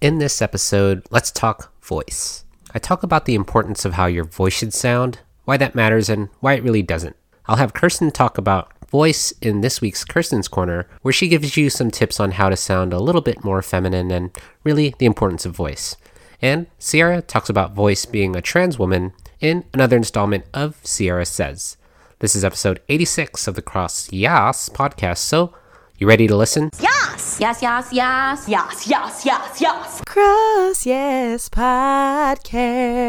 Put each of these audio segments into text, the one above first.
In this episode, let's talk voice. I talk about the importance of how your voice should sound, why that matters, and why it really doesn't. I'll have Kirsten talk about voice in this week's Kirsten's Corner, where she gives you some tips on how to sound a little bit more feminine and really the importance of voice. And Sierra talks about voice being a trans woman in another installment of Sierra Says. This is episode 86 of the Cross Yas podcast, so you ready to listen? Yes! Yes, yes, yes. Yes, yes, yes, yes. Cross Yes Podcast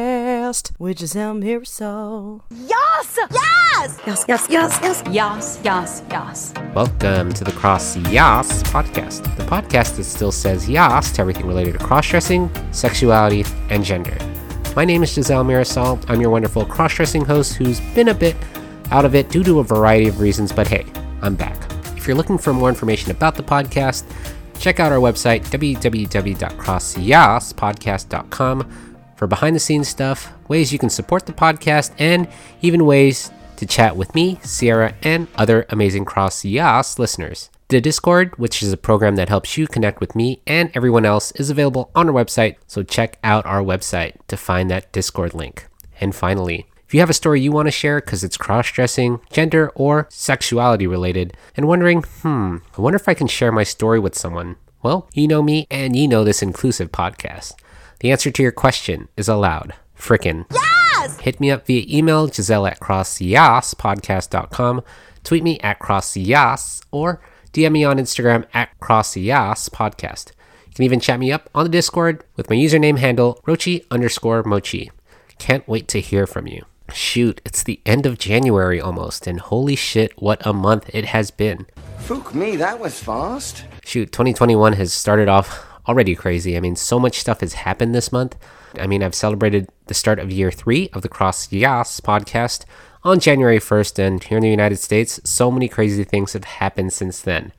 with Giselle Mirasol. Yes! Yes! Yes, yes, yes, yes. Yes, yes, yes. Welcome to the Cross Yas podcast, the podcast that still says yas to everything related to cross dressing, sexuality, and gender. My name is Giselle Mirasol. I'm your wonderful cross dressing host who's been a bit out of it due to a variety of reasons, but hey, I'm back. If you're looking for more information about the podcast, check out our website, www.crossyas.podcast.com, for behind the scenes stuff, ways you can support the podcast, and even ways to chat with me, Sierra, and other amazing Cross Yas listeners. The Discord, which is a program that helps you connect with me and everyone else, is available on our website, so check out our website to find that Discord link. And finally, if you have a story you want to share because it's cross dressing, gender, or sexuality related, and wondering, hmm, I wonder if I can share my story with someone, well, you know me and you know this inclusive podcast. The answer to your question is aloud. Frickin'. Yes! Hit me up via email, Giselle at crossyaspodcast.com, tweet me at crossyas, or DM me on Instagram at crossyas You can even chat me up on the Discord with my username handle, rochi underscore mochi. Can't wait to hear from you. Shoot, it's the end of January almost, and holy shit, what a month it has been. Fuck me, that was fast. Shoot, 2021 has started off already crazy. I mean, so much stuff has happened this month. I mean, I've celebrated the start of year three of the Cross Yas podcast on January 1st, and here in the United States, so many crazy things have happened since then.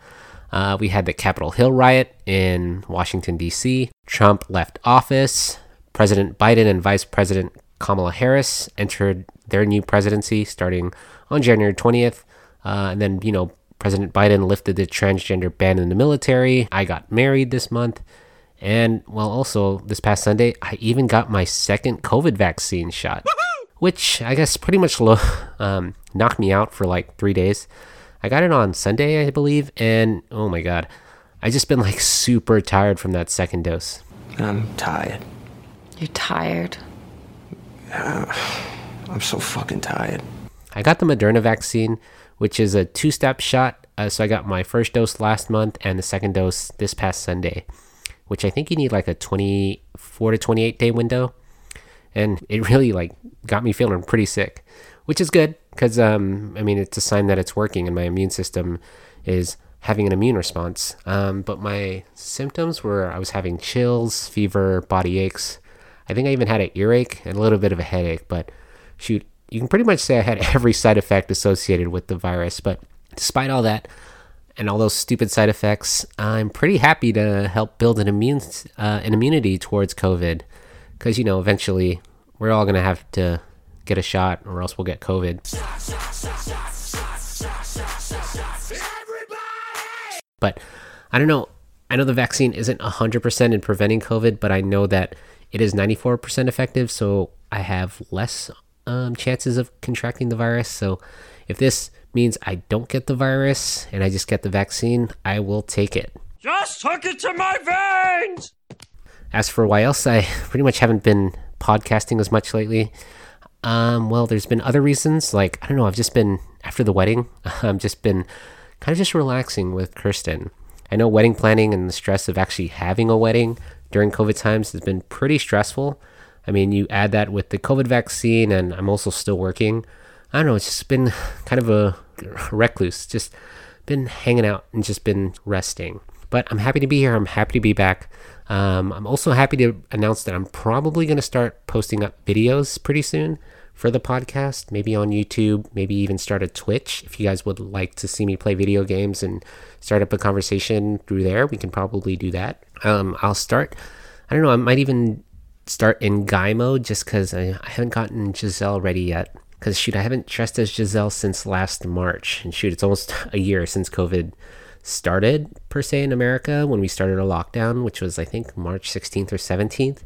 Uh, we had the Capitol Hill riot in Washington, D.C., Trump left office, President Biden and Vice President Kamala Harris entered their new presidency starting on January 20th. Uh, and then, you know, President Biden lifted the transgender ban in the military. I got married this month. And, well, also this past Sunday, I even got my second COVID vaccine shot, which I guess pretty much lo- um, knocked me out for like three days. I got it on Sunday, I believe. And oh my God, I just been like super tired from that second dose. I'm tired. You're tired. I'm so fucking tired. I got the Moderna vaccine, which is a two step shot. Uh, so I got my first dose last month and the second dose this past Sunday, which I think you need like a 24 to 28 day window. And it really like got me feeling pretty sick, which is good because um, I mean it's a sign that it's working and my immune system is having an immune response. Um, but my symptoms were I was having chills, fever, body aches. I think I even had an earache and a little bit of a headache. But shoot, you can pretty much say I had every side effect associated with the virus. But despite all that and all those stupid side effects, I'm pretty happy to help build an immune uh, an immunity towards COVID. Because you know, eventually we're all gonna have to get a shot, or else we'll get COVID. But I don't know. I know the vaccine isn't 100% in preventing COVID, but I know that it is 94% effective. So I have less um, chances of contracting the virus. So if this means I don't get the virus and I just get the vaccine, I will take it. Just hook it to my veins! As for why else, I pretty much haven't been podcasting as much lately. Um, well, there's been other reasons. Like, I don't know, I've just been, after the wedding, I've just been kind of just relaxing with Kirsten. I know wedding planning and the stress of actually having a wedding during COVID times has been pretty stressful. I mean, you add that with the COVID vaccine, and I'm also still working. I don't know, it's just been kind of a recluse, just been hanging out and just been resting. But I'm happy to be here. I'm happy to be back. Um, I'm also happy to announce that I'm probably going to start posting up videos pretty soon for the podcast, maybe on YouTube, maybe even start a Twitch. If you guys would like to see me play video games and start up a conversation through there, we can probably do that. Um, I'll start, I don't know, I might even start in guy mode just because I, I haven't gotten Giselle ready yet. Because shoot, I haven't dressed as Giselle since last March. And shoot, it's almost a year since COVID started per se in America when we started a lockdown, which was I think March 16th or 17th.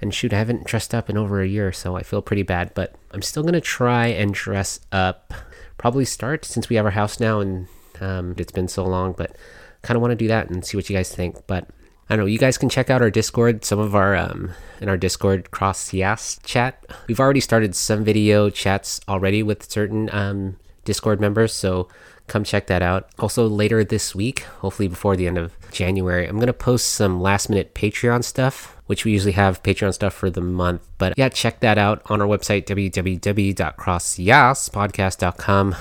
And shoot, I haven't dressed up in over a year, so I feel pretty bad. But I'm still gonna try and dress up. Probably start since we have our house now, and um, it's been so long. But kind of want to do that and see what you guys think. But I don't know. You guys can check out our Discord. Some of our um, in our Discord cross Yas chat. We've already started some video chats already with certain um, Discord members, so come check that out. Also, later this week, hopefully before the end of January, I'm gonna post some last minute Patreon stuff which we usually have Patreon stuff for the month. But yeah, check that out on our website, www.crossyaspodcast.com.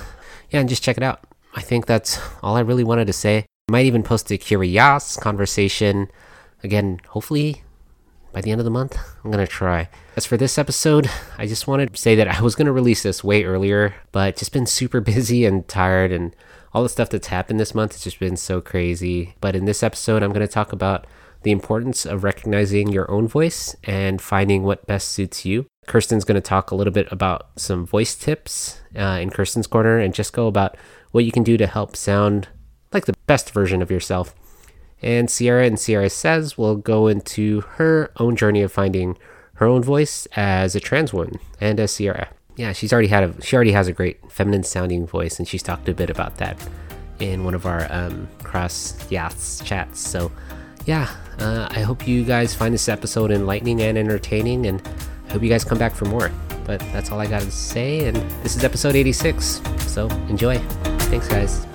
Yeah, and just check it out. I think that's all I really wanted to say. I might even post a Curious conversation. Again, hopefully by the end of the month. I'm going to try. As for this episode, I just wanted to say that I was going to release this way earlier, but just been super busy and tired and all the stuff that's happened this month has just been so crazy. But in this episode, I'm going to talk about the importance of recognizing your own voice and finding what best suits you. Kirsten's going to talk a little bit about some voice tips uh, in Kirsten's Corner and just go about what you can do to help sound like the best version of yourself. And Sierra and Sierra Says will go into her own journey of finding her own voice as a trans woman and as Sierra. Yeah, she's already had a she already has a great feminine sounding voice, and she's talked a bit about that in one of our um, cross yas chats. So yeah, uh, I hope you guys find this episode enlightening and entertaining, and I hope you guys come back for more. But that's all I got to say, and this is episode 86, so enjoy. Thanks, guys.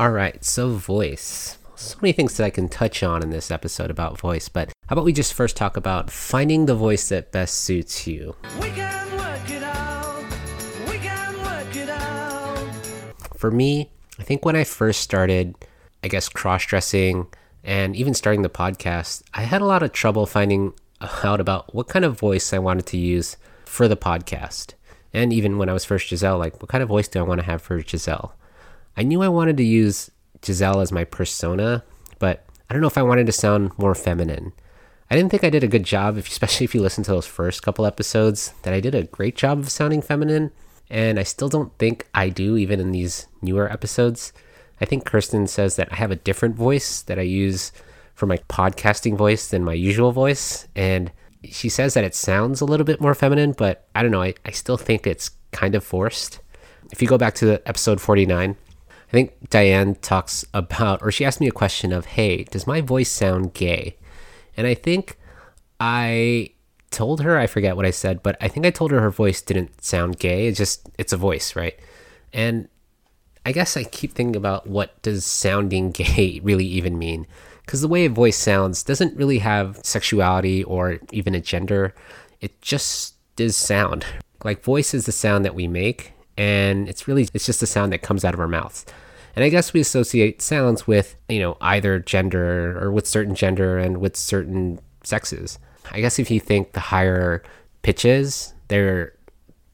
All right, so voice. So many things that I can touch on in this episode about voice, but how about we just first talk about finding the voice that best suits you? For me, I think when I first started, I guess, cross dressing and even starting the podcast, I had a lot of trouble finding out about what kind of voice I wanted to use for the podcast. And even when I was first Giselle, like, what kind of voice do I want to have for Giselle? I knew I wanted to use Giselle as my persona, but I don't know if I wanted to sound more feminine. I didn't think I did a good job, especially if you listen to those first couple episodes, that I did a great job of sounding feminine and I still don't think I do, even in these newer episodes. I think Kirsten says that I have a different voice that I use for my podcasting voice than my usual voice. And she says that it sounds a little bit more feminine, but I don't know. I, I still think it's kind of forced. If you go back to the episode 49, I think Diane talks about, or she asked me a question of, hey, does my voice sound gay? And I think I told her, I forget what I said, but I think I told her her voice didn't sound gay. It's just, it's a voice, right? And I guess I keep thinking about what does sounding gay really even mean? Because the way a voice sounds doesn't really have sexuality or even a gender. It just is sound. Like voice is the sound that we make, and it's really it's just the sound that comes out of our mouths. And I guess we associate sounds with, you know, either gender or with certain gender and with certain sexes. I guess if you think the higher pitches, they're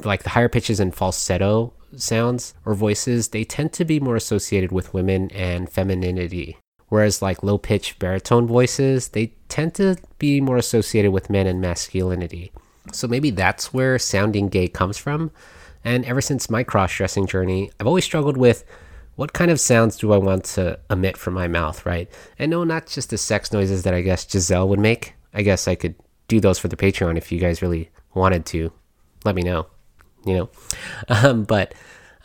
like the higher pitches and falsetto sounds or voices, they tend to be more associated with women and femininity. Whereas like low pitch baritone voices, they tend to be more associated with men and masculinity. So maybe that's where sounding gay comes from. And ever since my cross dressing journey, I've always struggled with what kind of sounds do I want to emit from my mouth, right? And no, not just the sex noises that I guess Giselle would make. I guess I could do those for the Patreon if you guys really wanted to. Let me know, you know. Um, but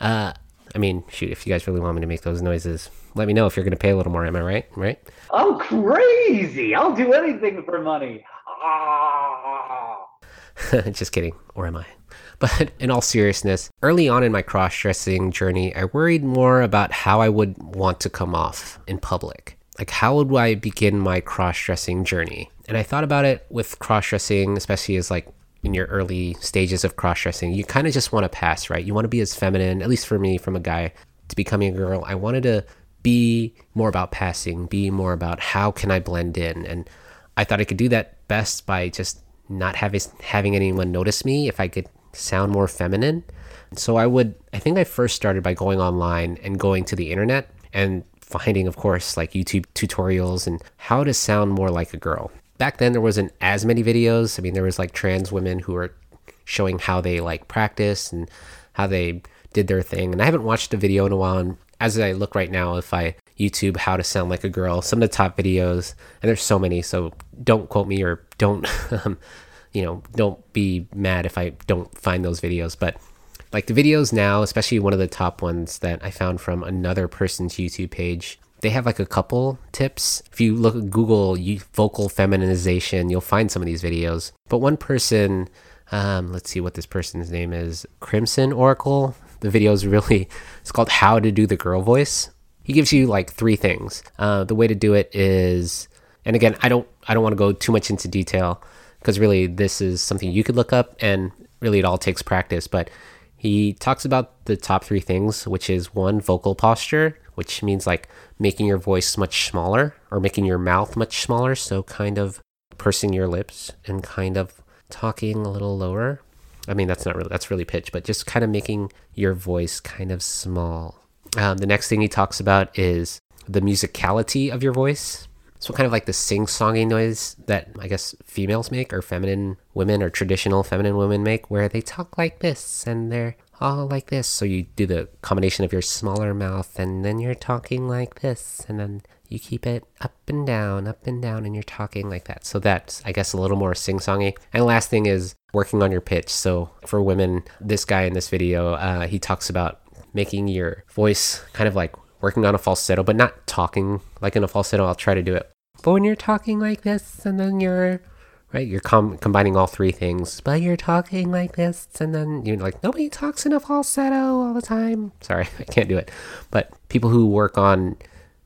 uh, I mean, shoot, if you guys really want me to make those noises, let me know if you're going to pay a little more. Am I right? Right? I'm crazy. I'll do anything for money. Ah. Just kidding. Or am I? But in all seriousness, early on in my cross dressing journey, I worried more about how I would want to come off in public. Like, how would I begin my cross dressing journey? And I thought about it with cross dressing, especially as like in your early stages of cross dressing. You kind of just want to pass, right? You want to be as feminine, at least for me, from a guy to becoming a girl. I wanted to be more about passing, be more about how can I blend in. And I thought I could do that best by just not having having anyone notice me if I could sound more feminine. So I would I think I first started by going online and going to the internet and finding of course like YouTube tutorials and how to sound more like a girl back then there wasn't as many videos. I mean, there was like trans women who were showing how they like practice and how they did their thing. And I haven't watched a video in a while. And as I look right now, if I YouTube how to sound like a girl, some of the top videos, and there's so many, so don't quote me or don't, um, you know, don't be mad if I don't find those videos. But like the videos now, especially one of the top ones that I found from another person's YouTube page, they have like a couple tips. If you look at Google vocal feminization, you'll find some of these videos. But one person, um, let's see what this person's name is, Crimson Oracle. The video is really, it's called How to Do the Girl Voice. He gives you like three things. Uh, the way to do it is, and again, I don't, I don't want to go too much into detail because really this is something you could look up, and really it all takes practice. But he talks about the top three things, which is one, vocal posture, which means like making your voice much smaller or making your mouth much smaller. So kind of pursing your lips and kind of talking a little lower. I mean, that's not really, that's really pitch, but just kind of making your voice kind of small. Um, the next thing he talks about is the musicality of your voice. So kind of like the sing-songy noise that I guess females make or feminine women or traditional feminine women make where they talk like this and they're all like this. So you do the combination of your smaller mouth and then you're talking like this and then you keep it up and down, up and down, and you're talking like that. So that's, I guess, a little more sing songy. And last thing is working on your pitch. So for women, this guy in this video, uh, he talks about making your voice kind of like working on a falsetto, but not talking like in a falsetto. I'll try to do it. But when you're talking like this, and then you're right, you're com- combining all three things. But you're talking like this, and then you're like nobody talks in a falsetto all the time. Sorry, I can't do it. But people who work on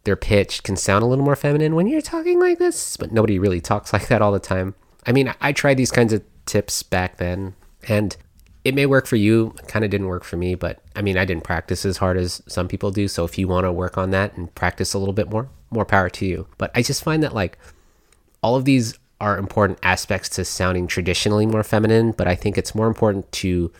their pitch can sound a little more feminine when you're talking like this, but nobody really talks like that all the time. I mean, I tried these kinds of tips back then, and it may work for you. Kind of didn't work for me, but I mean, I didn't practice as hard as some people do. So if you want to work on that and practice a little bit more, more power to you. But I just find that like all of these are important aspects to sounding traditionally more feminine, but I think it's more important to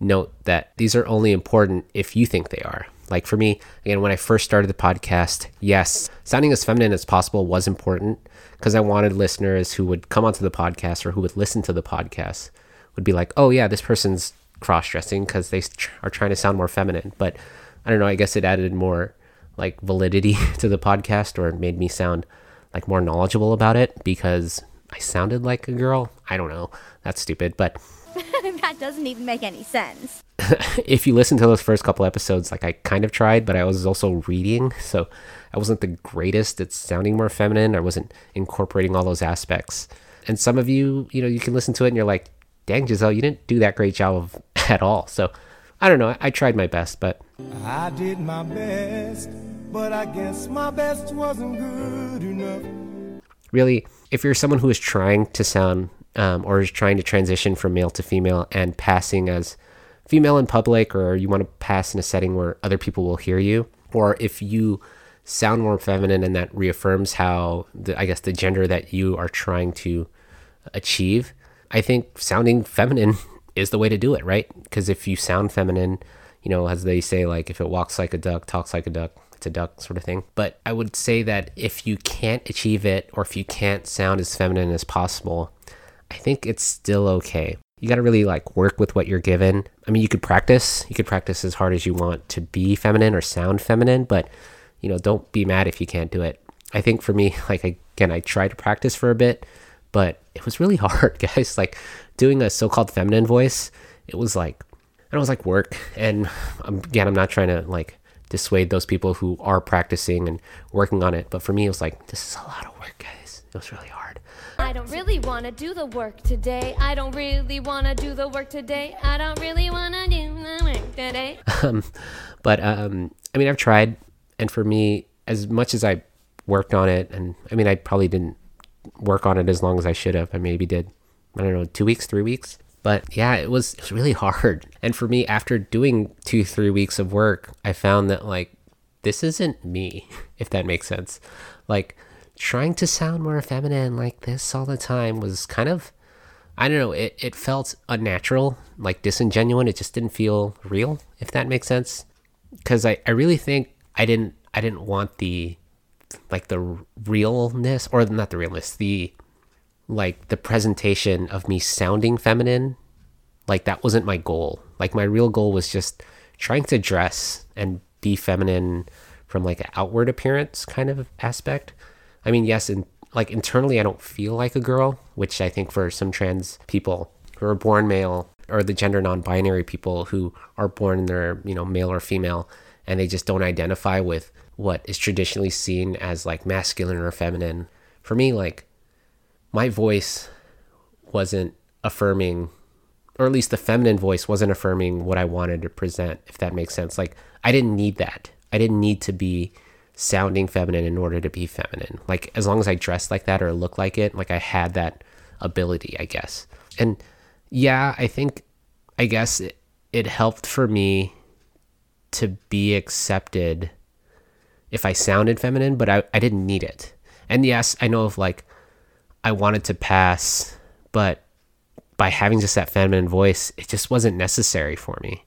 note that these are only important if you think they are. Like for me, again, when I first started the podcast, yes, sounding as feminine as possible was important because I wanted listeners who would come onto the podcast or who would listen to the podcast would be like, oh yeah, this person's cross dressing because they tr- are trying to sound more feminine. But I don't know. I guess it added more like validity to the podcast or made me sound like more knowledgeable about it because I sounded like a girl. I don't know. That's stupid, but that doesn't even make any sense. if you listen to those first couple episodes, like I kind of tried, but I was also reading, so I wasn't the greatest at sounding more feminine. I wasn't incorporating all those aspects. And some of you, you know, you can listen to it and you're like, dang, Giselle, you didn't do that great job of, at all. So I don't know. I, I tried my best, but. I did my best, but I guess my best wasn't good enough. Really, if you're someone who is trying to sound um, or is trying to transition from male to female and passing as female in public, or you want to pass in a setting where other people will hear you, or if you sound more feminine and that reaffirms how the, I guess the gender that you are trying to achieve, I think sounding feminine is the way to do it, right? Because if you sound feminine, you know, as they say, like if it walks like a duck, talks like a duck, it's a duck sort of thing. But I would say that if you can't achieve it or if you can't sound as feminine as possible, I think it's still okay. You got to really like work with what you're given. I mean, you could practice, you could practice as hard as you want to be feminine or sound feminine, but you know, don't be mad if you can't do it. I think for me, like again, I tried to practice for a bit but it was really hard, guys. Like doing a so-called feminine voice, it was like, and it was like work. And again, I'm not trying to like dissuade those people who are practicing and working on it, but for me, it was like this is a lot of work, guys. It was really hard. I don't really want to do the work today. I don't really want to do the work today. I don't really want to do the work today. um, but um, I mean, I've tried, and for me, as much as I worked on it, and I mean, I probably didn't work on it as long as I should have. I maybe did, I don't know, two weeks, three weeks. But yeah, it was it was really hard. And for me, after doing two, three weeks of work, I found that like this isn't me, if that makes sense. Like trying to sound more feminine like this all the time was kind of I don't know, it, it felt unnatural, like disingenuous. It just didn't feel real, if that makes sense. Cause I, I really think I didn't I didn't want the like the realness or not the realness the like the presentation of me sounding feminine like that wasn't my goal. Like my real goal was just trying to dress and be feminine from like an outward appearance kind of aspect. I mean, yes, and like internally I don't feel like a girl, which I think for some trans people who are born male or the gender non-binary people who are born they're, you know, male or female and they just don't identify with what is traditionally seen as like masculine or feminine. For me, like my voice wasn't affirming or at least the feminine voice wasn't affirming what I wanted to present, if that makes sense. Like I didn't need that. I didn't need to be sounding feminine in order to be feminine. Like as long as I dressed like that or looked like it, like I had that ability, I guess. And yeah, I think I guess it, it helped for me to be accepted if I sounded feminine, but I, I didn't need it. And yes, I know of like I wanted to pass, but by having just that feminine voice, it just wasn't necessary for me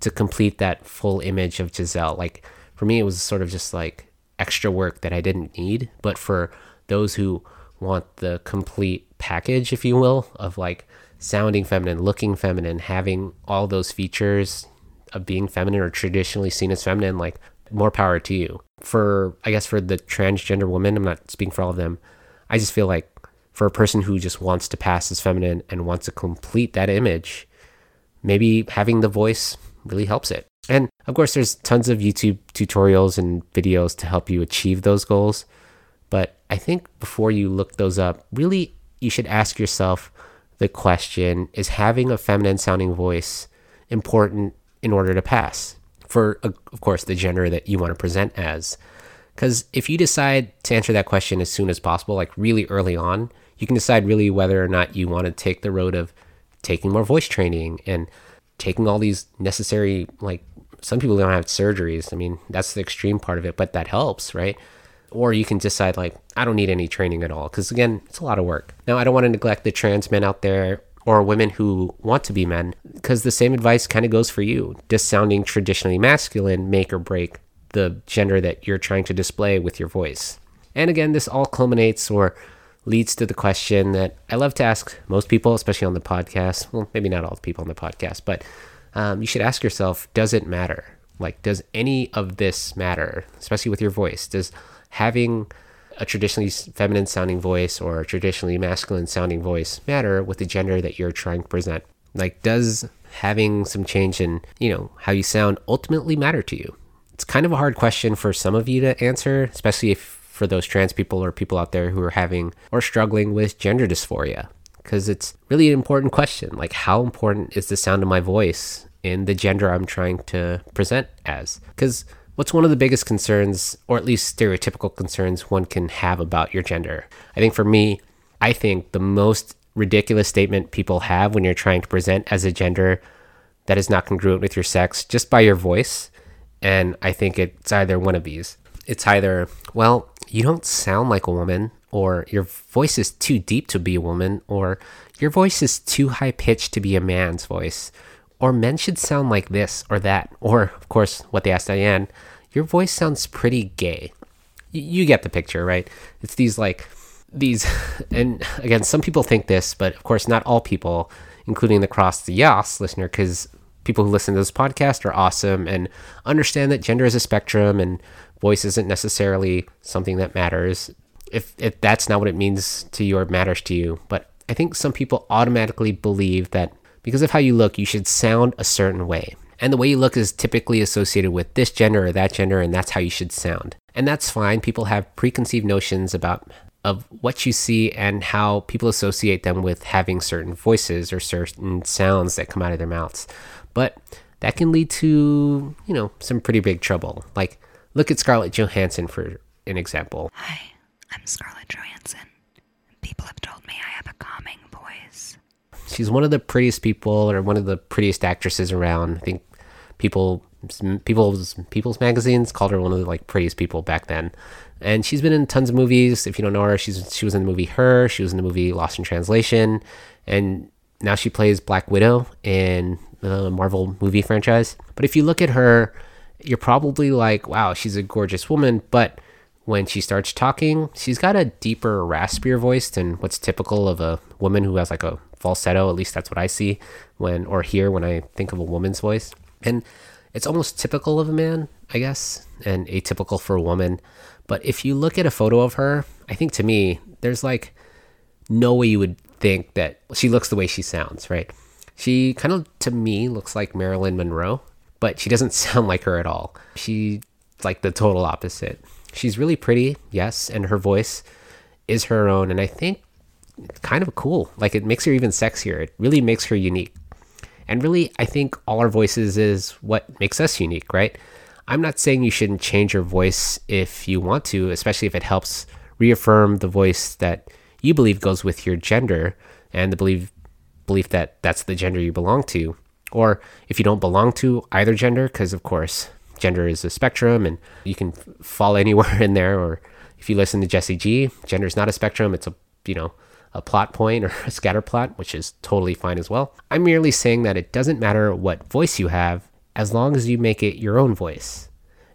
to complete that full image of Giselle. Like for me, it was sort of just like extra work that I didn't need. But for those who want the complete package, if you will, of like sounding feminine, looking feminine, having all those features of being feminine or traditionally seen as feminine, like more power to you. For, I guess, for the transgender woman, I'm not speaking for all of them. I just feel like for a person who just wants to pass as feminine and wants to complete that image, maybe having the voice really helps it. And of course, there's tons of YouTube tutorials and videos to help you achieve those goals. But I think before you look those up, really, you should ask yourself the question is having a feminine sounding voice important in order to pass? For, uh, of course, the gender that you want to present as. Because if you decide to answer that question as soon as possible, like really early on, you can decide really whether or not you want to take the road of taking more voice training and taking all these necessary like some people don't have surgeries i mean that's the extreme part of it but that helps right or you can decide like i don't need any training at all because again it's a lot of work now i don't want to neglect the trans men out there or women who want to be men because the same advice kind of goes for you just sounding traditionally masculine make or break the gender that you're trying to display with your voice and again this all culminates or leads to the question that I love to ask most people, especially on the podcast. Well, maybe not all the people on the podcast, but um, you should ask yourself does it matter? Like, does any of this matter, especially with your voice? Does having a traditionally feminine sounding voice or a traditionally masculine sounding voice matter with the gender that you're trying to present? Like, does having some change in, you know, how you sound ultimately matter to you? It's kind of a hard question for some of you to answer, especially if for those trans people or people out there who are having or struggling with gender dysphoria because it's really an important question like how important is the sound of my voice in the gender I'm trying to present as because what's one of the biggest concerns or at least stereotypical concerns one can have about your gender? I think for me I think the most ridiculous statement people have when you're trying to present as a gender that is not congruent with your sex just by your voice and I think it's either one of these. It's either, well, you don't sound like a woman, or your voice is too deep to be a woman, or your voice is too high pitched to be a man's voice, or men should sound like this or that, or, of course, what they asked Diane, your voice sounds pretty gay. Y- you get the picture, right? It's these like, these, and again, some people think this, but of course, not all people, including the Cross the Yas listener, because people who listen to this podcast are awesome and understand that gender is a spectrum and voice isn't necessarily something that matters if if that's not what it means to you or matters to you but i think some people automatically believe that because of how you look you should sound a certain way and the way you look is typically associated with this gender or that gender and that's how you should sound and that's fine people have preconceived notions about of what you see and how people associate them with having certain voices or certain sounds that come out of their mouths but that can lead to you know some pretty big trouble like Look at Scarlett Johansson for an example. Hi, I'm Scarlett Johansson. People have told me I have a calming. She's one of the prettiest people, or one of the prettiest actresses around. I think people, people's people's magazines called her one of the like prettiest people back then. And she's been in tons of movies. If you don't know her, she's she was in the movie Her. She was in the movie Lost in Translation, and now she plays Black Widow in the Marvel movie franchise. But if you look at her you're probably like, wow, she's a gorgeous woman. But when she starts talking, she's got a deeper, raspier voice than what's typical of a woman who has like a falsetto. At least that's what I see when or hear when I think of a woman's voice. And it's almost typical of a man, I guess, and atypical for a woman. But if you look at a photo of her, I think to me, there's like no way you would think that she looks the way she sounds, right? She kind of, to me, looks like Marilyn Monroe, but she doesn't sound like her at all. She's like the total opposite. She's really pretty, yes, and her voice is her own, and I think kind of cool. Like it makes her even sexier. It really makes her unique. And really, I think all our voices is what makes us unique, right? I'm not saying you shouldn't change your voice if you want to, especially if it helps reaffirm the voice that you believe goes with your gender and the belief belief that that's the gender you belong to. Or if you don't belong to either gender, because of course, gender is a spectrum and you can fall anywhere in there. Or if you listen to Jesse G, gender is not a spectrum, it's a, you know, a plot point or a scatter plot, which is totally fine as well. I'm merely saying that it doesn't matter what voice you have as long as you make it your own voice.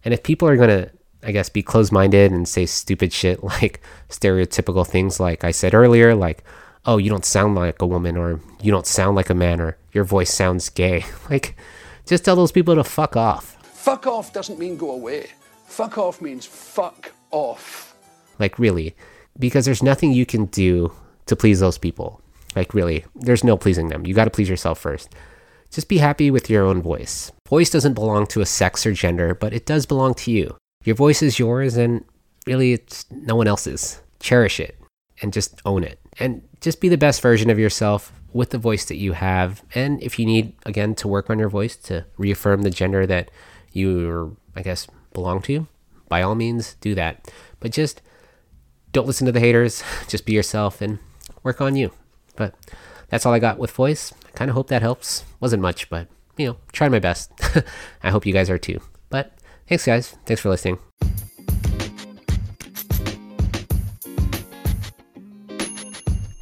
And if people are going to, I guess, be closed minded and say stupid shit like stereotypical things, like I said earlier, like, oh, you don't sound like a woman, or you don't sound like a man, or your voice sounds gay, like, just tell those people to fuck off. Fuck off doesn't mean go away. Fuck off means fuck off. Like, really. Because there's nothing you can do to please those people. Like, really, there's no pleasing them. You got to please yourself first. Just be happy with your own voice. Voice doesn't belong to a sex or gender, but it does belong to you. Your voice is yours, and really, it's no one else's. Cherish it and just own it. And just be the best version of yourself with the voice that you have. And if you need, again, to work on your voice to reaffirm the gender that you, I guess, belong to, by all means, do that. But just don't listen to the haters. Just be yourself and work on you. But that's all I got with voice. I kind of hope that helps. Wasn't much, but you know, tried my best. I hope you guys are too. But thanks, guys. Thanks for listening.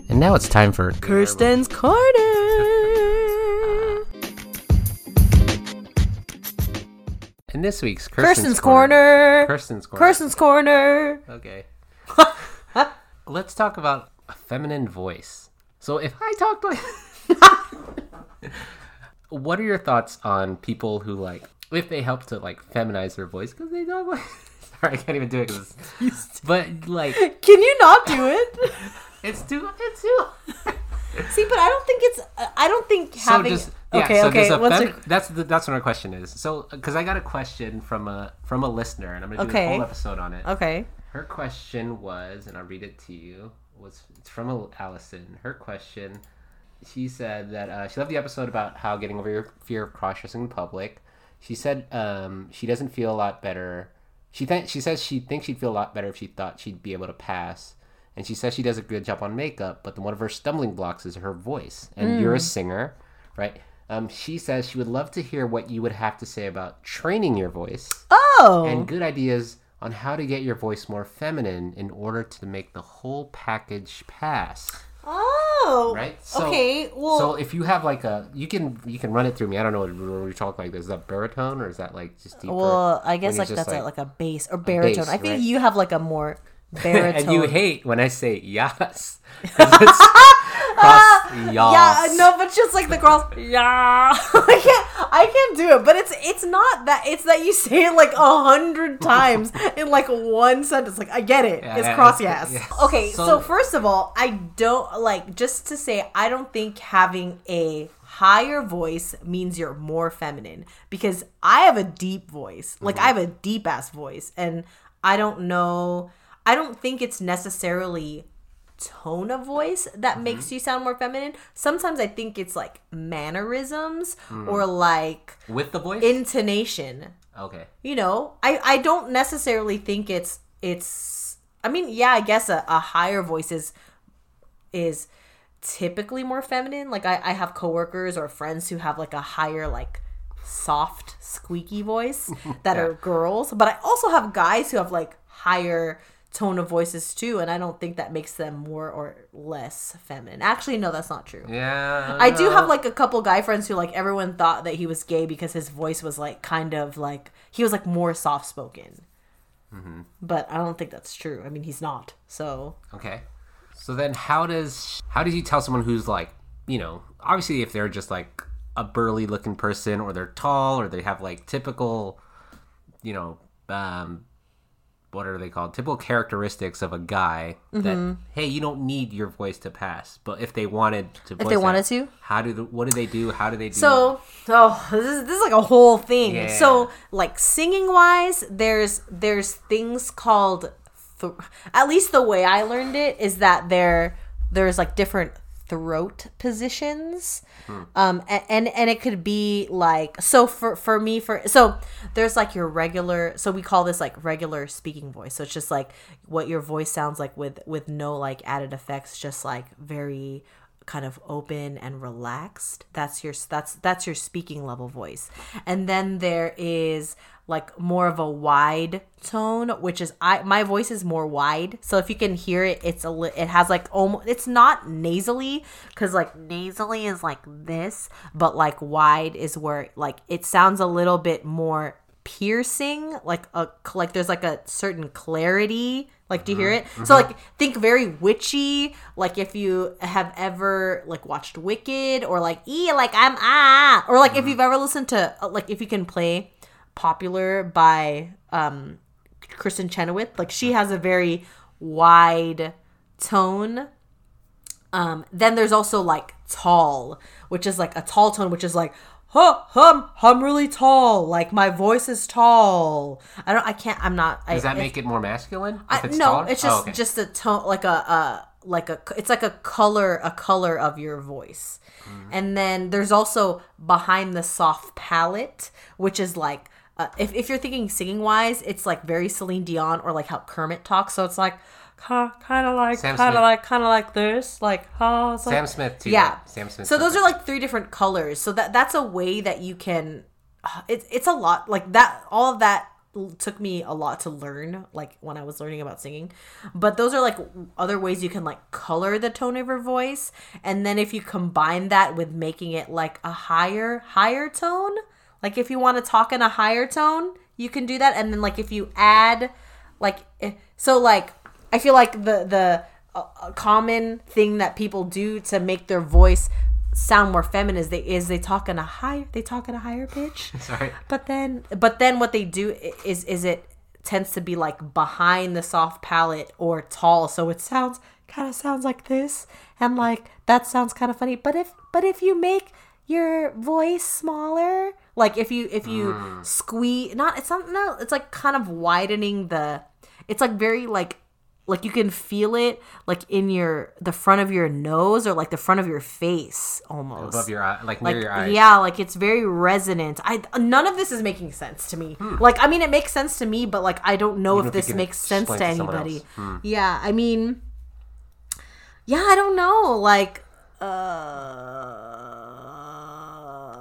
And now it's time for Kirsten's Corner. And this week's Kirsten's, Kirsten's, Corner. Kirsten's Corner. Kirsten's Corner. Okay. Let's talk about a feminine voice. So if I talked like What are your thoughts on people who like if they help to like feminize their voice because they talk like Sorry, I can't even do it cuz But like Can you not do it? it's too it's too See, but I don't think it's. I don't think having. just, yeah, okay, so okay. a fem- your- that's the, that's what our question is. So because I got a question from a from a listener, and I'm gonna do a whole episode on it. Okay. Her question was, and I'll read it to you. Was it's from Allison. Her question, she said that uh, she loved the episode about how getting over your fear of cross dressing in public. She said um, she doesn't feel a lot better. She th- she says she thinks she'd feel a lot better if she thought she'd be able to pass. And she says she does a good job on makeup, but then one of her stumbling blocks is her voice. And you're a Mm. singer, right? Um, she says she would love to hear what you would have to say about training your voice Oh. and good ideas on how to get your voice more feminine in order to make the whole package pass. Oh. Right? So, okay. Well. so if you have like a, you can you can run it through me. I don't know when we talk like this. Is that baritone or is that like just deeper? well, I guess like that's a, like a bass or baritone. bass, I think right? you have like a more baritone. and you hate when I say yes. cross. Yeah, no, but just like the cross. Yeah, I can't. I can't do it. But it's it's not that. It's that you say it like a hundred times in like one sentence. Like I get it. Yeah, it's yeah, cross yes. Okay, so, So- first of all, I don't like just to say I don't think having a higher voice means you're more feminine because I have a deep voice. Like I have a deep ass voice, and I don't know. I don't think it's necessarily tone of voice that makes you sound more feminine. Sometimes I think it's like mannerisms Mm. or like with the voice. intonation. okay. You know, I I don't necessarily think it's it's. I mean, yeah, I guess a, a higher voice is is typically more feminine. Like I I have coworkers or friends who have like a higher like soft squeaky voice that Yeah. are girls, but I also have guys who have like higher tone of voices too and I don't think that makes them more or less feminine. Actually no, that's not true. Yeah. I do have like a couple guy friends who like everyone thought that he was gay because his voice was like kind of like he was like more soft spoken. Mhm. But I don't think that's true. I mean, he's not. So Okay. So then how does how did you tell someone who's like, you know, obviously if they're just like a burly looking person or they're tall or they have like typical, you know, um, what are they called? Typical characteristics of a guy that Mhm. hey, you don't need your voice to pass. But if they wanted to, If voice they that, wanted to? how do the, what do they do? How do they do? So, oh, this is this is like a whole thing. Yeah. So, like singing wise, there's there's things called, th- at least the way I learned it is that there there's like different throat positions, um, and, and and it could be like so for for me for so there's like your regular so we call this like regular speaking voice. So it's just like what your voice sounds like with with no like added effects, just like very kind of open and relaxed. That's your that's that's your speaking level voice. And then there is like more of a wide tone which is i my voice is more wide. So if you can hear it it's a it has like almost it's not nasally because like nasally is like this but like wide is where like it sounds a little bit more piercing like a like there's like a certain clarity like do you hear it? So like think very witchy like if you have ever like watched wicked or like e like i'm ah or like if you've ever listened to uh, like if you can play popular by um kristin chenoweth like she has a very wide tone. Um then there's also like tall which is like a tall tone which is like huh, hum, I'm really tall. Like my voice is tall. I don't. I can't. I'm not. Does I, that make it more masculine? If I, it's no, taller? it's Oh, just okay. just a tone, like a uh, like a. It's like a color, a color of your voice, Mm. and then there's also behind the soft palate, which is like. Uh, if, if you're thinking singing wise, it's like very Celine Dion or like how Kermit talks. So it's like kind of like kind of like kind of like this, like oh, it's Sam like- Smith, too, Yeah, Sam Smith So those are like three different colors. So that that's a way that you can. It's it's a lot like that. All of that took me a lot to learn like when i was learning about singing but those are like other ways you can like color the tone of your voice and then if you combine that with making it like a higher higher tone like if you want to talk in a higher tone you can do that and then like if you add like eh, so like i feel like the the uh, common thing that people do to make their voice sound more feminine is they is they talk in a higher they talk in a higher pitch Sorry. but then but then what they do is is it tends to be like behind the soft palate or tall so it sounds kind of sounds like this and like that sounds kind of funny but if but if you make your voice smaller like if you if you Mm. squeeze not it's not no it's like kind of widening the it's like very like like you can feel it like in your the front of your nose or like the front of your face almost Above your eye- like near your eyes. yeah like it's very resonant i none of this is making sense to me like i mean it makes sense to me but like i don't know Hmm. Even if if this makes sense to to anybody. Hmm. yeah i mean yeah i don't know like uh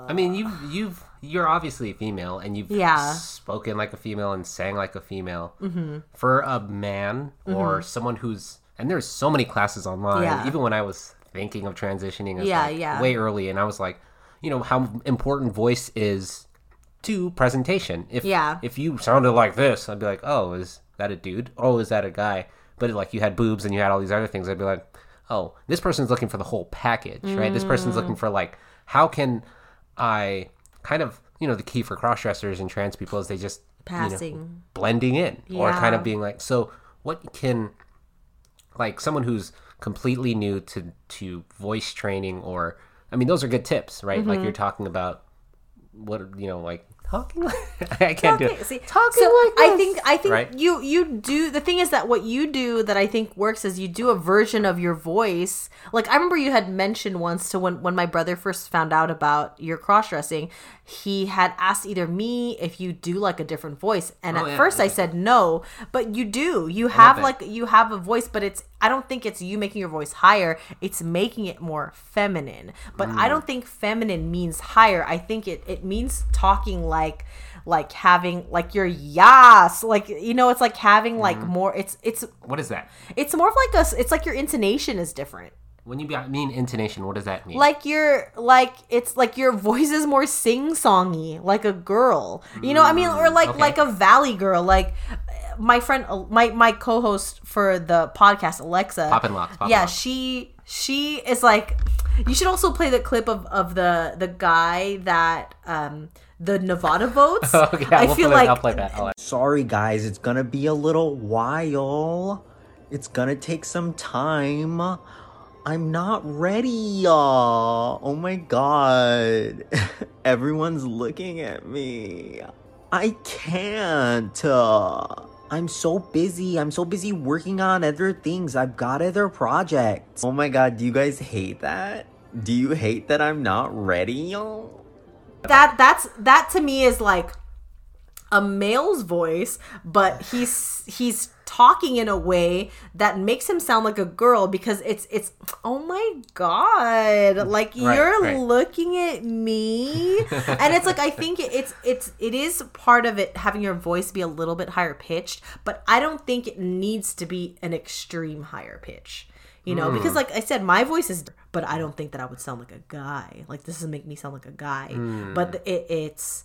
I mean, you've you've you're obviously a female, and you've Yeah. spoken like a female and sang like a female. Mhm. For a man or Mhm. someone who's and there's so many classes online. Yeah. Even when I was thinking of transitioning, it Yeah, like, yeah. way early, and I was like, you know, how important voice is to presentation. If Yeah. if you sounded like this, I'd be like, oh, is that a dude? Oh, is that a guy? But like you had boobs and you had all these other things, I'd be like, oh, this person's looking for the whole package, right? This person's looking Mm. for like, how can I kind of, you know, the key for cross dressers and trans people is they just you know, Passing. blending in or kind of being like, so what can like someone who's completely new to to voice training or I mean those are good tips, right? Like Mhm. you're talking about what you know, like talking like I can't do Talking- it. see, Talking so like I think I think Right? you you do the thing is that what you do that I think works is you do a version of your voice. Like I remember you had mentioned once to when when my brother first found out about your cross dressing, he had asked either me if you do like a different voice, and Oh, at yeah, first I said no, but you do. You have like you have a voice, but it's I don't think it's you making your voice higher. It's making it more feminine. But I Mm. don't think feminine means higher. I think it it means talking like like having like your yas like you know it's like having like Mm-hmm. more it's it's What is that? it's more of like a it's like your intonation is different When you mean intonation, what does that mean? like your like it's like your voice is more sing-songy like a girl you know i mean or like Mm, okay. like a valley girl like my friend my my co-host for the podcast alexa Poppin' Locks, Poppin' yeah Locks. she she is like You should also play the clip of, of the the guy that um the Nevada votes. Oh, yeah, I we'll feel play- like I'll play that. I'll- Sorry, guys, it's gonna be a little while. It's gonna take some time. I'm not ready. y'all. oh my god. Everyone's looking at me. I can't. I'm so busy. I'm so busy working on other things. I've got other projects. Oh my god, do you guys hate that? Do you hate that I'm not ready? y'all? that that's that to me is like a male's voice, but he's he's talking in a way that makes him sound like a girl because it's it's oh my god like Right, you're right. looking at me and it's like i think it's it's it is part of it having your voice be a little bit higher pitched but i don't think it needs to be an extreme higher pitch you know Mm. because like i said my voice is but i don't think that i would sound like a guy like this doesn't make me sound like a guy Mm. but it, it's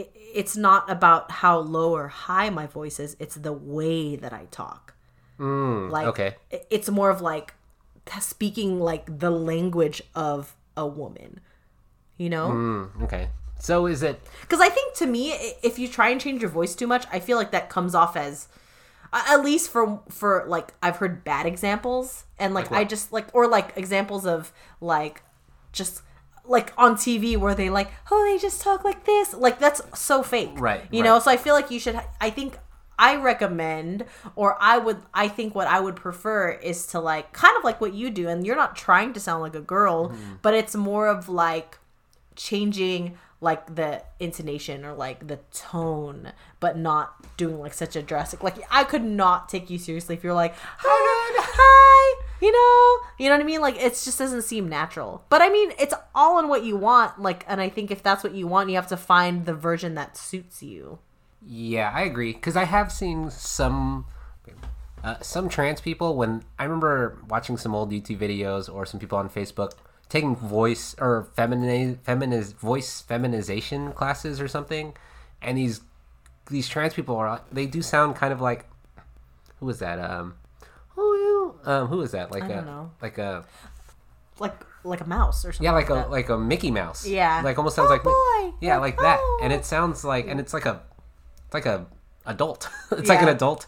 it, it's not about how low or high my voice is it's the way that i talk Mm, like okay. i- it's more of like speaking like the language of a woman you know Mm, okay. So is it? because i think to me if you try and change your voice too much i feel like that comes off as at least for for like i've heard bad examples and like, Like i just like or like examples of like just like on tv where they like oh they just talk like this like that's so fake Right, you right. know so i feel like you should i think i recommend or i would i think what i would prefer is to like kind of like what you do and you're not trying to sound like a girl Mm-hmm. but it's more of like changing like the intonation or like the tone but not doing like such a drastic like i could not take you seriously if you're like hi, hi you know? You know what i mean? Like it just doesn't seem natural. But i mean it's all in what you want like and i think if that's what you want you have to find the version that suits you. Yeah, I agree. Because I have seen some uh, some trans people when I remember watching some old YouTube videos or some people on Facebook taking voice or femini feminiz voice feminization classes or something, and these these trans people are they do sound kind of like who was that? Um um who is that like I a don't know. like a like like a mouse or something yeah like a that. like a Mickey Mouse Yeah. like almost sounds Oh, like boy. yeah like that and it sounds like and it's like a it's like a adult it's like an Yeah. adult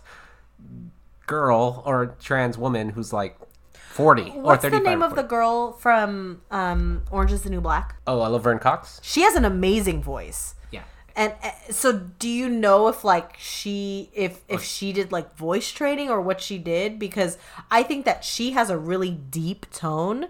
girl or trans woman who's like 40 or what's 35 the name of the girl from um orange is the new black oh uh, laverne cox she has an amazing voice yeah And uh, so, do you know if like she if if she did like voice training or what she did? Because I think that she has a really deep tone.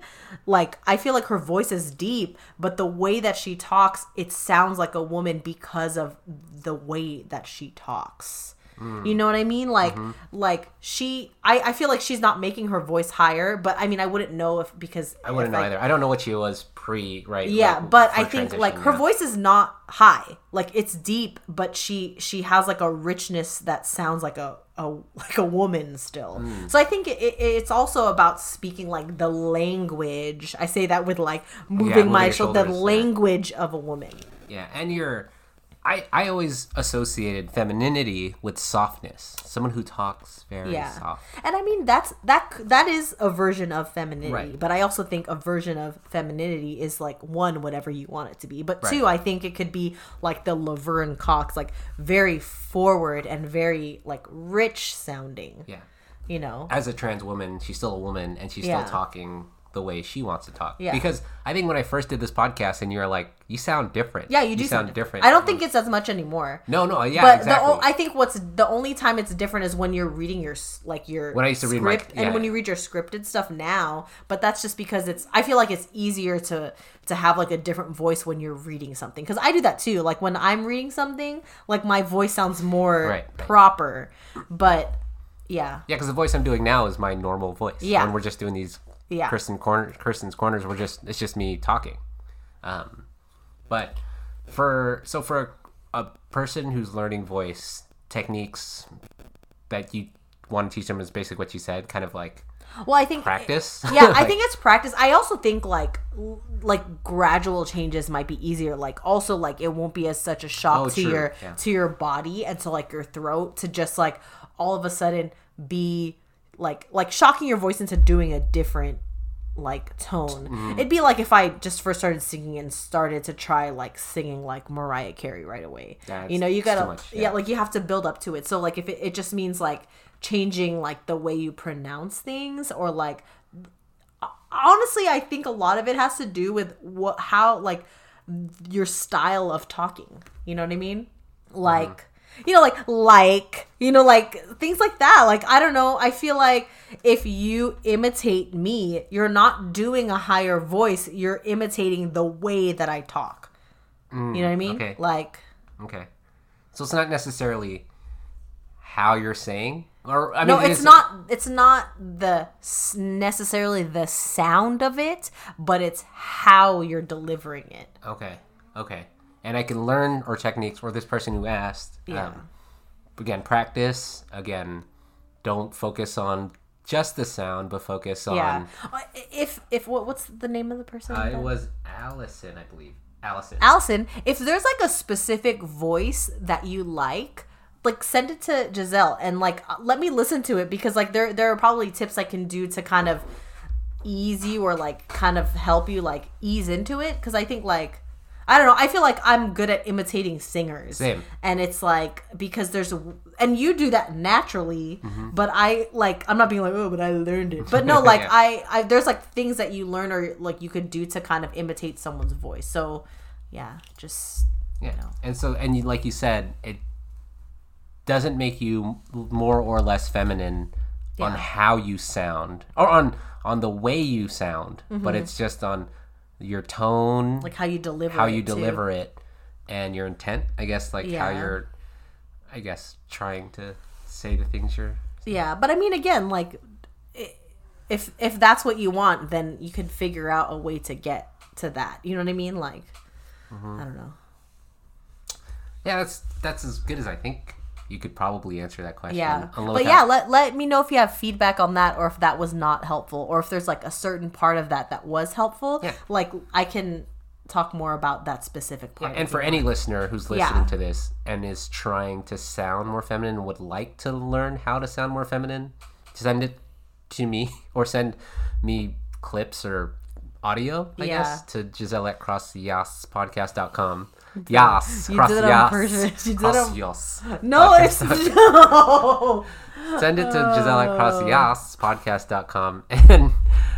Like I feel like her voice is deep, but the way that she talks, it sounds like a woman because of the way that she talks. Mm. You know what I mean? Like Mm-hmm. Mhm. like she I, I feel like she's not making her voice higher, but I mean I wouldn't know if because i wouldn't know either i don't know what she was pre right yeah like, but i think like her yeah. voice is not high like it's deep but she she has like a richness that sounds like a, a like a woman still Mm. so i think it, it, it's also about speaking like the language i say that with like moving moving my shoulder the shoulders, yeah. language of a woman yeah and you're I, I always associated femininity with softness someone who talks very yeah soft and i mean that's that that is a version of femininity Right. but i also think a version of femininity is like one whatever you want it to be but Right. two i think it could be like the laverne cox like very forward and very like rich sounding yeah you know as a trans woman, she's still a woman and she's Yeah. still talking the way she wants to talk. Yeah. Because I think when I first did this podcast and you're like, you sound different. yeah you do sound, different. i don't think it's as much anymore No, no, yeah, but exactly. the o- I think what's the only time it's different is when you're reading your like your When I used to read my- script and when you read your scripted stuff now. But that's just because it's I feel like it's easier to to have like a different voice when you're reading something because I do that too. Like when I'm reading something, like my voice sounds more Right, right. proper. But yeah, Yeah, because the voice I'm doing now is my normal voice. Yeah. When we're just doing these Yeah. Kirsten corner, Kirsten's corners, we're just it's just me talking. Um, but for so for a person who's learning voice techniques that you want to teach them is basically what you said, kind of like Well, I think practice. yeah, I think it's practice. I also think like like gradual changes might be easier. Like also like it won't be as such a shock Oh, to true, your yeah. to your body and to like your throat to just like all of a sudden be like like shocking your voice into doing a different like tone. Mhm. It'd be like if I just first started singing and started to try like singing like Mariah Carey right away. That's you know, you gotta much, yeah. yeah. like you have to build up to it. So like if it, it just means like changing like the way you pronounce things or like honestly I think a lot of it has to do with what how like your style of talking. You know what I mean? Like you know like like you know like things like that like i don't know i feel like if you imitate me you're not doing a higher voice you're imitating the way that i talk Mm, you know what i mean okay. like Okay. So it's not necessarily how you're saying, or I mean, no it it's not it's not the necessarily the sound of it but it's how you're delivering it Okay. Okay. And I can learn or techniques for this person who asked. Yeah. Um, again, practice. Again, don't focus on just the sound, but focus on. yeah Uh, if if what, what's the name of the person Uh, it was Allison, I believe. Allison. Allison, if there's like a specific voice that you like, like send it to Giselle and like uh, let me listen to it because like there there are probably tips I can do to kind of ease you or like kind of help you like ease into it because I think like I don't know. I feel like I'm good at imitating singers. Same. And it's like because there's and you do that naturally, Mhm. but I like I'm not being like, "Oh, but I learned it." But no, like Yeah. I I there's like things that you learn or like you could do to kind of imitate someone's voice. So, yeah, just Yeah. And so, and you, like you said, it doesn't make you more or less feminine on how you sound or on on the way you sound, but Mhm. it's just on your tone, Like how you deliver how it, you too. deliver it, and your intent. I guess like how you're, I guess trying to say the things you're. Yeah, but I mean, again, like if if that's what you want, then you could figure out a way to get to that. You know what I mean? Like, Mhm. I don't know. Yeah, that's that's as good as I think you could probably answer that question. Yeah, but yeah, let let me know if you have feedback on that, or if that was not helpful, or if there's like a certain part of that that was helpful. Yeah. Like I can talk more about that specific part. and for any listener who's Yeah. listening to this and is trying to sound more feminine would like to learn how to sound more feminine, send it to me or send me clips or audio, I Yeah. guess, to Giselle at crossyasspodcast.com. Yas, you cross did it on yas, purpose. You did it cross on- No, it's no. Send it to Giselle at Oh. crossyasspodcast.com and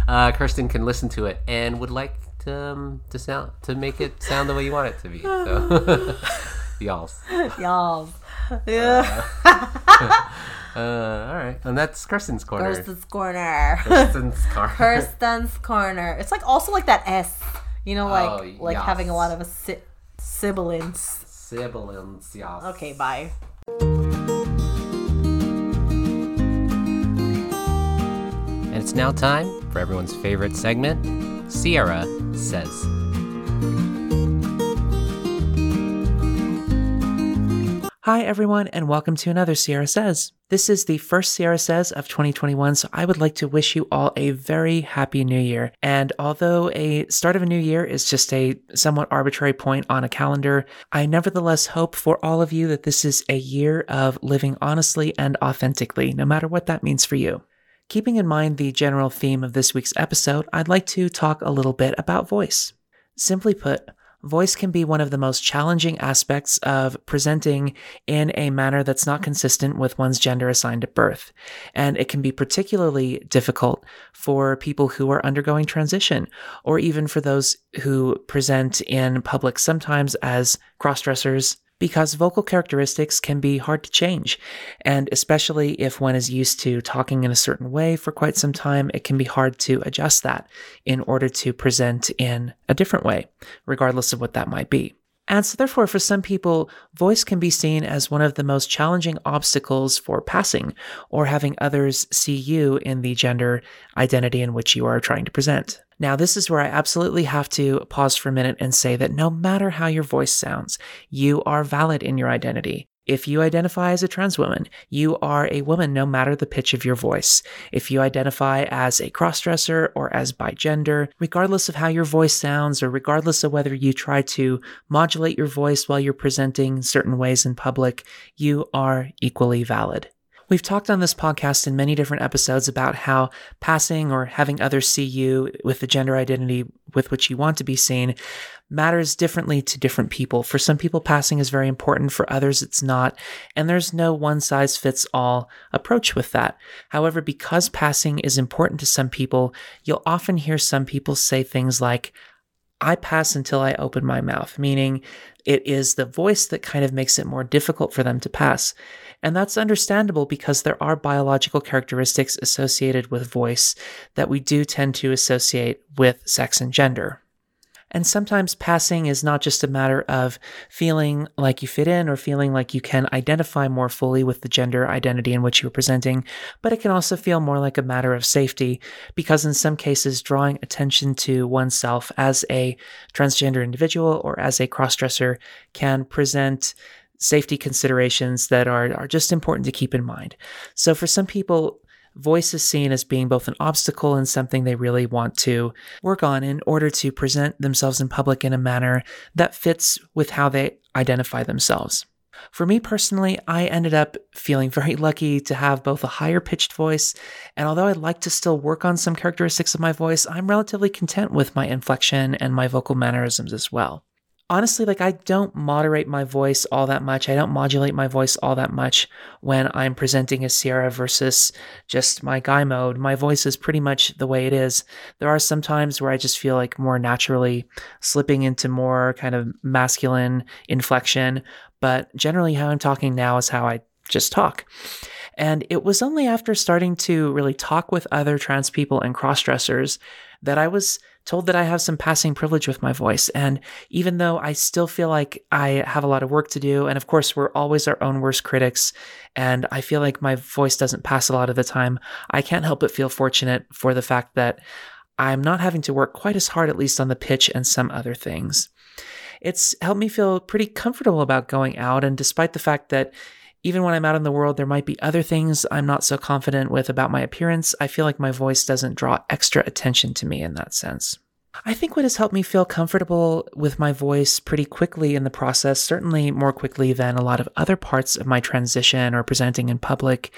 uh, Kirsten can listen to it and would like to, um, to sound to make it sound the way you want it to be. So, y'all. Y'all. Yeah. Uh, all right, and that's Kirsten's corner. Kirsten's corner. Kirsten's corner. Kirsten's corner. It's like also like that S. You know, like Oh, like yes. having a lot of a si- sibilance. Sibilance, yes. Okay, bye. And it's now time for everyone's favorite segment, Sierra Says. Hi, everyone, and welcome to another Sierra Says. This is the first Sierra Says of 2021, so I would like to wish you all a very happy new year. And although a start of a new year is just a somewhat arbitrary point on a calendar, I nevertheless hope for all of you that this is a year of living honestly and authentically, no matter what that means for you. Keeping in mind the general theme of this week's episode, I'd like to talk a little bit about voice. Simply put, voice can be one of the most challenging aspects of presenting in a manner that's not consistent with one's gender assigned at birth. And it can be particularly difficult for people who are undergoing transition, or even for those who present in public sometimes as crossdressers. Because vocal characteristics can be hard to change. And especially if one is used to talking in a certain way for quite some time, it can be hard to adjust that in order to present in a different way, regardless of what that might be. And so, therefore, for some people, voice can be seen as one of the most challenging obstacles for passing or having others see you in the gender identity in which you are trying to present. Now, this is where I absolutely have to pause for a minute and say that no matter how your voice sounds, you are valid in your identity. If you identify as a trans woman, you are a woman no matter the pitch of your voice. If you identify as a crossdresser or as bigender, regardless of how your voice sounds or regardless of whether you try to modulate your voice while you're presenting certain ways in public, you are equally valid. We've talked on this podcast in many different episodes about how passing or having others see you with the gender identity with which you want to be seen matters differently to different people. For some people, passing is very important, for others, it's not. And there's no one size fits all approach with that. However, because passing is important to some people, you'll often hear some people say things like, I pass until I open my mouth, meaning it is the voice that kind of makes it more difficult for them to pass. And that's understandable because there are biological characteristics associated with voice that we do tend to associate with sex and gender. And sometimes passing is not just a matter of feeling like you fit in or feeling like you can identify more fully with the gender identity in which you're presenting, but it can also feel more like a matter of safety because in some cases, drawing attention to oneself as a transgender individual or as a crossdresser can present safety considerations that are, are just important to keep in mind. So for some people, voice is seen as being both an obstacle and something they really want to work on in order to present themselves in public in a manner that fits with how they identify themselves. For me personally, I ended up feeling very lucky to have both a higher pitched voice, and although I'd like to still work on some characteristics of my voice, I'm relatively content with my inflection and my vocal mannerisms as well honestly, like I don't moderate my voice all that much. I don't modulate my voice all that much when I'm presenting as Sierra versus just my guy mode. My voice is pretty much the way it is. There are some times where I just feel like more naturally slipping into more kind of masculine inflection, but generally how I'm talking now is how I just talk. And it was only after starting to really talk with other trans people and cross dressers that I was told that I have some passing privilege with my voice. And even though I still feel like I have a lot of work to do, and of course, we're always our own worst critics, and I feel like my voice doesn't pass a lot of the time, I can't help but feel fortunate for the fact that I'm not having to work quite as hard, at least on the pitch and some other things. It's helped me feel pretty comfortable about going out, and despite the fact that even when I'm out in the world, there might be other things I'm not so confident with about my appearance. I feel like my voice doesn't draw extra attention to me in that sense. I think what has helped me feel comfortable with my voice pretty quickly in the process, certainly more quickly than a lot of other parts of my transition or presenting in public,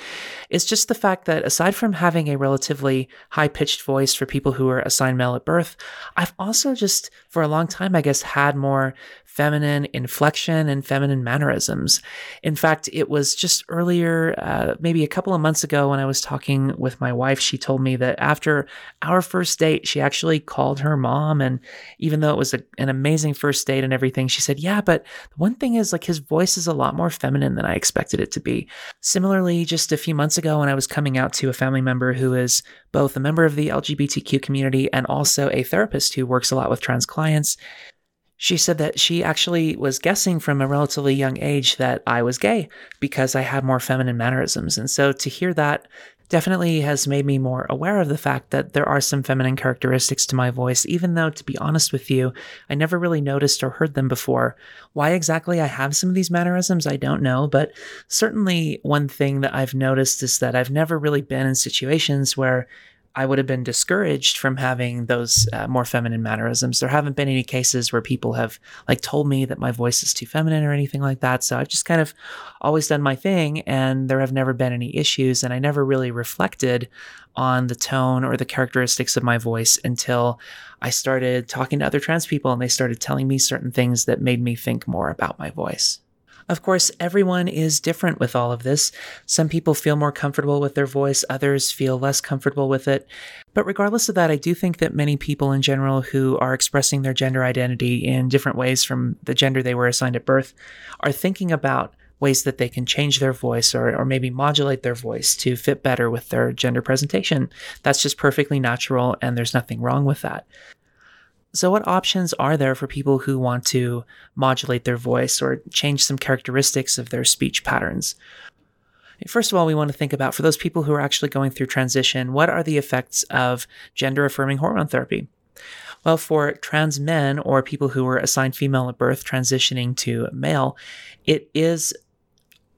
is just the fact that aside from having a relatively high pitched voice for people who are assigned male at birth, I've also just for a long time, I guess, had more feminine inflection and feminine mannerisms. In fact, it was just earlier, uh, maybe a couple of months ago, when I was talking with my wife, she told me that after our first date, she actually called her mom. And even though it was a, an amazing first date and everything, she said, Yeah, but the one thing is, like, his voice is a lot more feminine than I expected it to be. Similarly, just a few months ago, when I was coming out to a family member who is both a member of the LGBTQ community and also a therapist who works a lot with trans clients, she said that she actually was guessing from a relatively young age that I was gay because I had more feminine mannerisms. And so to hear that definitely has made me more aware of the fact that there are some feminine characteristics to my voice, even though, to be honest with you, I never really noticed or heard them before. Why exactly I have some of these mannerisms, I don't know, but certainly one thing that I've noticed is that I've never really been in situations where I would have been discouraged from having those uh, more feminine mannerisms. There haven't been any cases where people have like told me that my voice is too feminine or anything like that. So I've just kind of always done my thing and there have never been any issues. And I never really reflected on the tone or the characteristics of my voice until I started talking to other trans people and they started telling me certain things that made me think more about my voice. Of course, everyone is different with all of this. Some people feel more comfortable with their voice, others feel less comfortable with it. But regardless of that, I do think that many people in general who are expressing their gender identity in different ways from the gender they were assigned at birth are thinking about ways that they can change their voice or, or maybe modulate their voice to fit better with their gender presentation. That's just perfectly natural, and there's nothing wrong with that. So, what options are there for people who want to modulate their voice or change some characteristics of their speech patterns? First of all, we want to think about for those people who are actually going through transition, what are the effects of gender affirming hormone therapy? Well, for trans men or people who were assigned female at birth transitioning to male, it is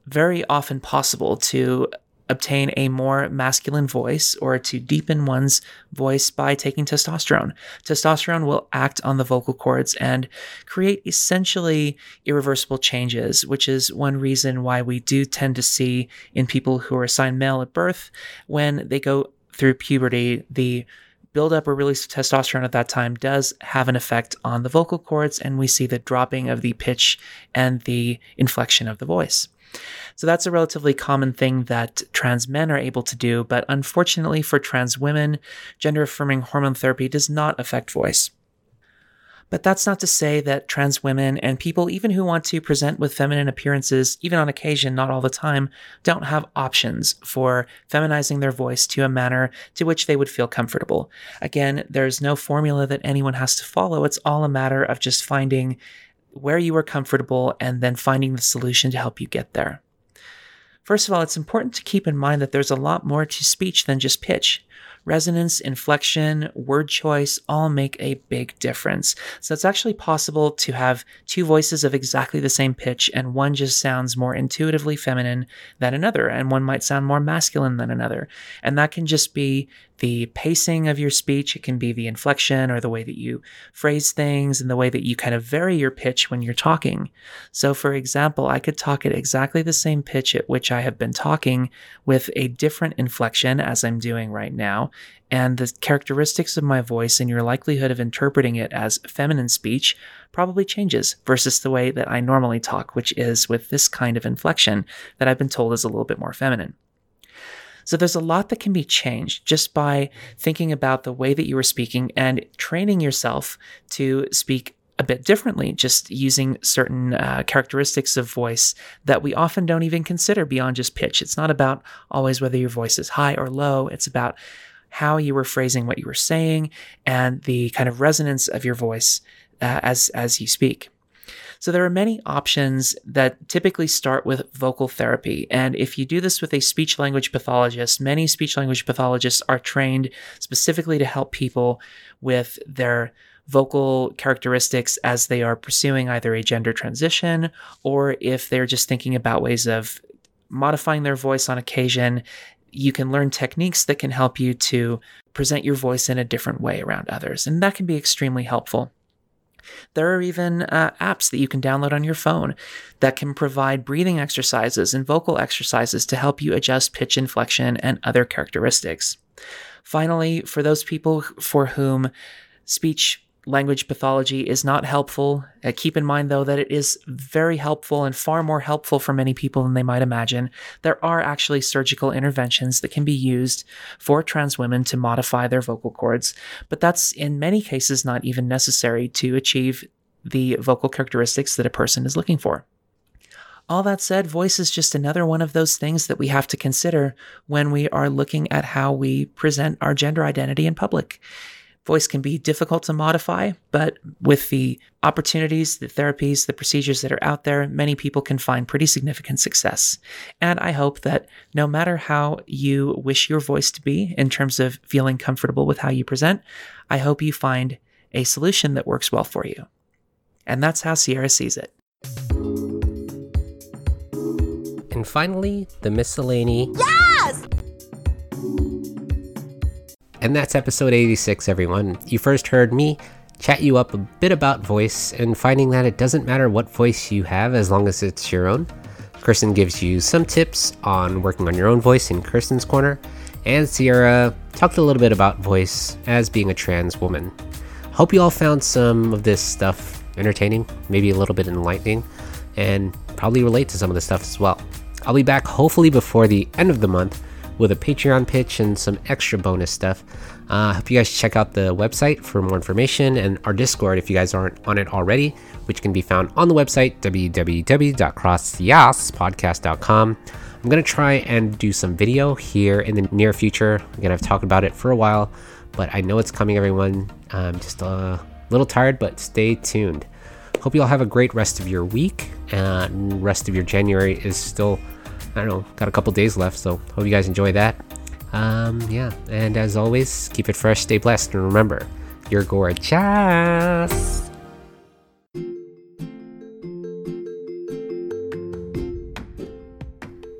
very often possible to obtain a more masculine voice or to deepen one's voice by taking testosterone. Testosterone will act on the vocal cords and create essentially irreversible changes, which is one reason why we do tend to see in people who are assigned male at birth when they go through puberty, the buildup or release of testosterone at that time does have an effect on the vocal cords, and we see the dropping of the pitch and the inflection of the voice. So that's a relatively common thing that trans men are able to do, but unfortunately for trans women, gender affirming hormone therapy does not affect voice. But that's not to say that trans women and people, even who want to present with feminine appearances, even on occasion, not all the time, don't have options for feminizing their voice to a manner to which they would feel comfortable. Again, there's no formula that anyone has to follow. It's all a matter of just finding where you are comfortable and then finding the solution to help you get there. First of all, it's important to keep in mind that there's a lot more to speech than just pitch. Resonance, inflection, word choice all make a big difference. So it's actually possible to have two voices of exactly the same pitch, and one just sounds more intuitively feminine than another, and one might sound more masculine than another. And that can just be the pacing of your speech, it can be the inflection or the way that you phrase things and the way that you kind of vary your pitch when you're talking. So, for example, I could talk at exactly the same pitch at which I have been talking with a different inflection as I'm doing right now. And the characteristics of my voice and your likelihood of interpreting it as feminine speech probably changes versus the way that I normally talk, which is with this kind of inflection that I've been told is a little bit more feminine. So there's a lot that can be changed just by thinking about the way that you are speaking and training yourself to speak a bit differently, just using certain uh, characteristics of voice that we often don't even consider beyond just pitch. It's not about always whether your voice is high or low, it's about how you were phrasing what you were saying and the kind of resonance of your voice uh, as, as you speak. So there are many options that typically start with vocal therapy. And if you do this with a speech language pathologist, many speech language pathologists are trained specifically to help people with their vocal characteristics as they are pursuing either a gender transition or if they're just thinking about ways of modifying their voice on occasion. You can learn techniques that can help you to present your voice in a different way around others, and that can be extremely helpful. There are even uh, apps that you can download on your phone that can provide breathing exercises and vocal exercises to help you adjust pitch inflection and other characteristics. Finally, for those people for whom speech language pathology is not helpful. Uh, keep in mind, though, that it is very helpful and far more helpful for many people than they might imagine. There are actually surgical interventions that can be used for trans women to modify their vocal cords, but that's in many cases not even necessary to achieve the vocal characteristics that a person is looking for. All that said, voice is just another one of those things that we have to consider when we are looking at how we present our gender identity in public. Voice can be difficult to modify, but with the opportunities, the therapies, the procedures that are out there, many people can find pretty significant success. And I hope that no matter how you wish your voice to be in terms of feeling comfortable with how you present, I hope you find a solution that works well for you. And that's how Sierra sees it. And finally, the miscellany. Yes! And that's episode 86, everyone. You first heard me chat you up a bit about voice and finding that it doesn't matter what voice you have as long as it's your own. Kirsten gives you some tips on working on your own voice in Kirsten's Corner, and Sierra talked a little bit about voice as being a trans woman. Hope you all found some of this stuff entertaining, maybe a little bit enlightening, and probably relate to some of the stuff as well. I'll be back hopefully before the end of the month with a Patreon pitch and some extra bonus stuff. I uh, hope you guys check out the website for more information and our Discord if you guys aren't on it already, which can be found on the website www.crosstheyaspodcast.com. I'm going to try and do some video here in the near future. Again, I've talked about it for a while, but I know it's coming, everyone. I'm just a little tired, but stay tuned. Hope you all have a great rest of your week, and rest of your January is still I don't know, got a couple days left, so hope you guys enjoy that. Um, yeah, and as always, keep it fresh, stay blessed, and remember, you're gorgeous.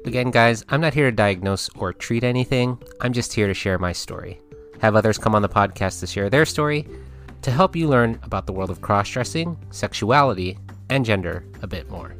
Again, guys, I'm not here to diagnose or treat anything. I'm just here to share my story. Have others come on the podcast to share their story to help you learn about the world of cross dressing, sexuality, and gender a bit more.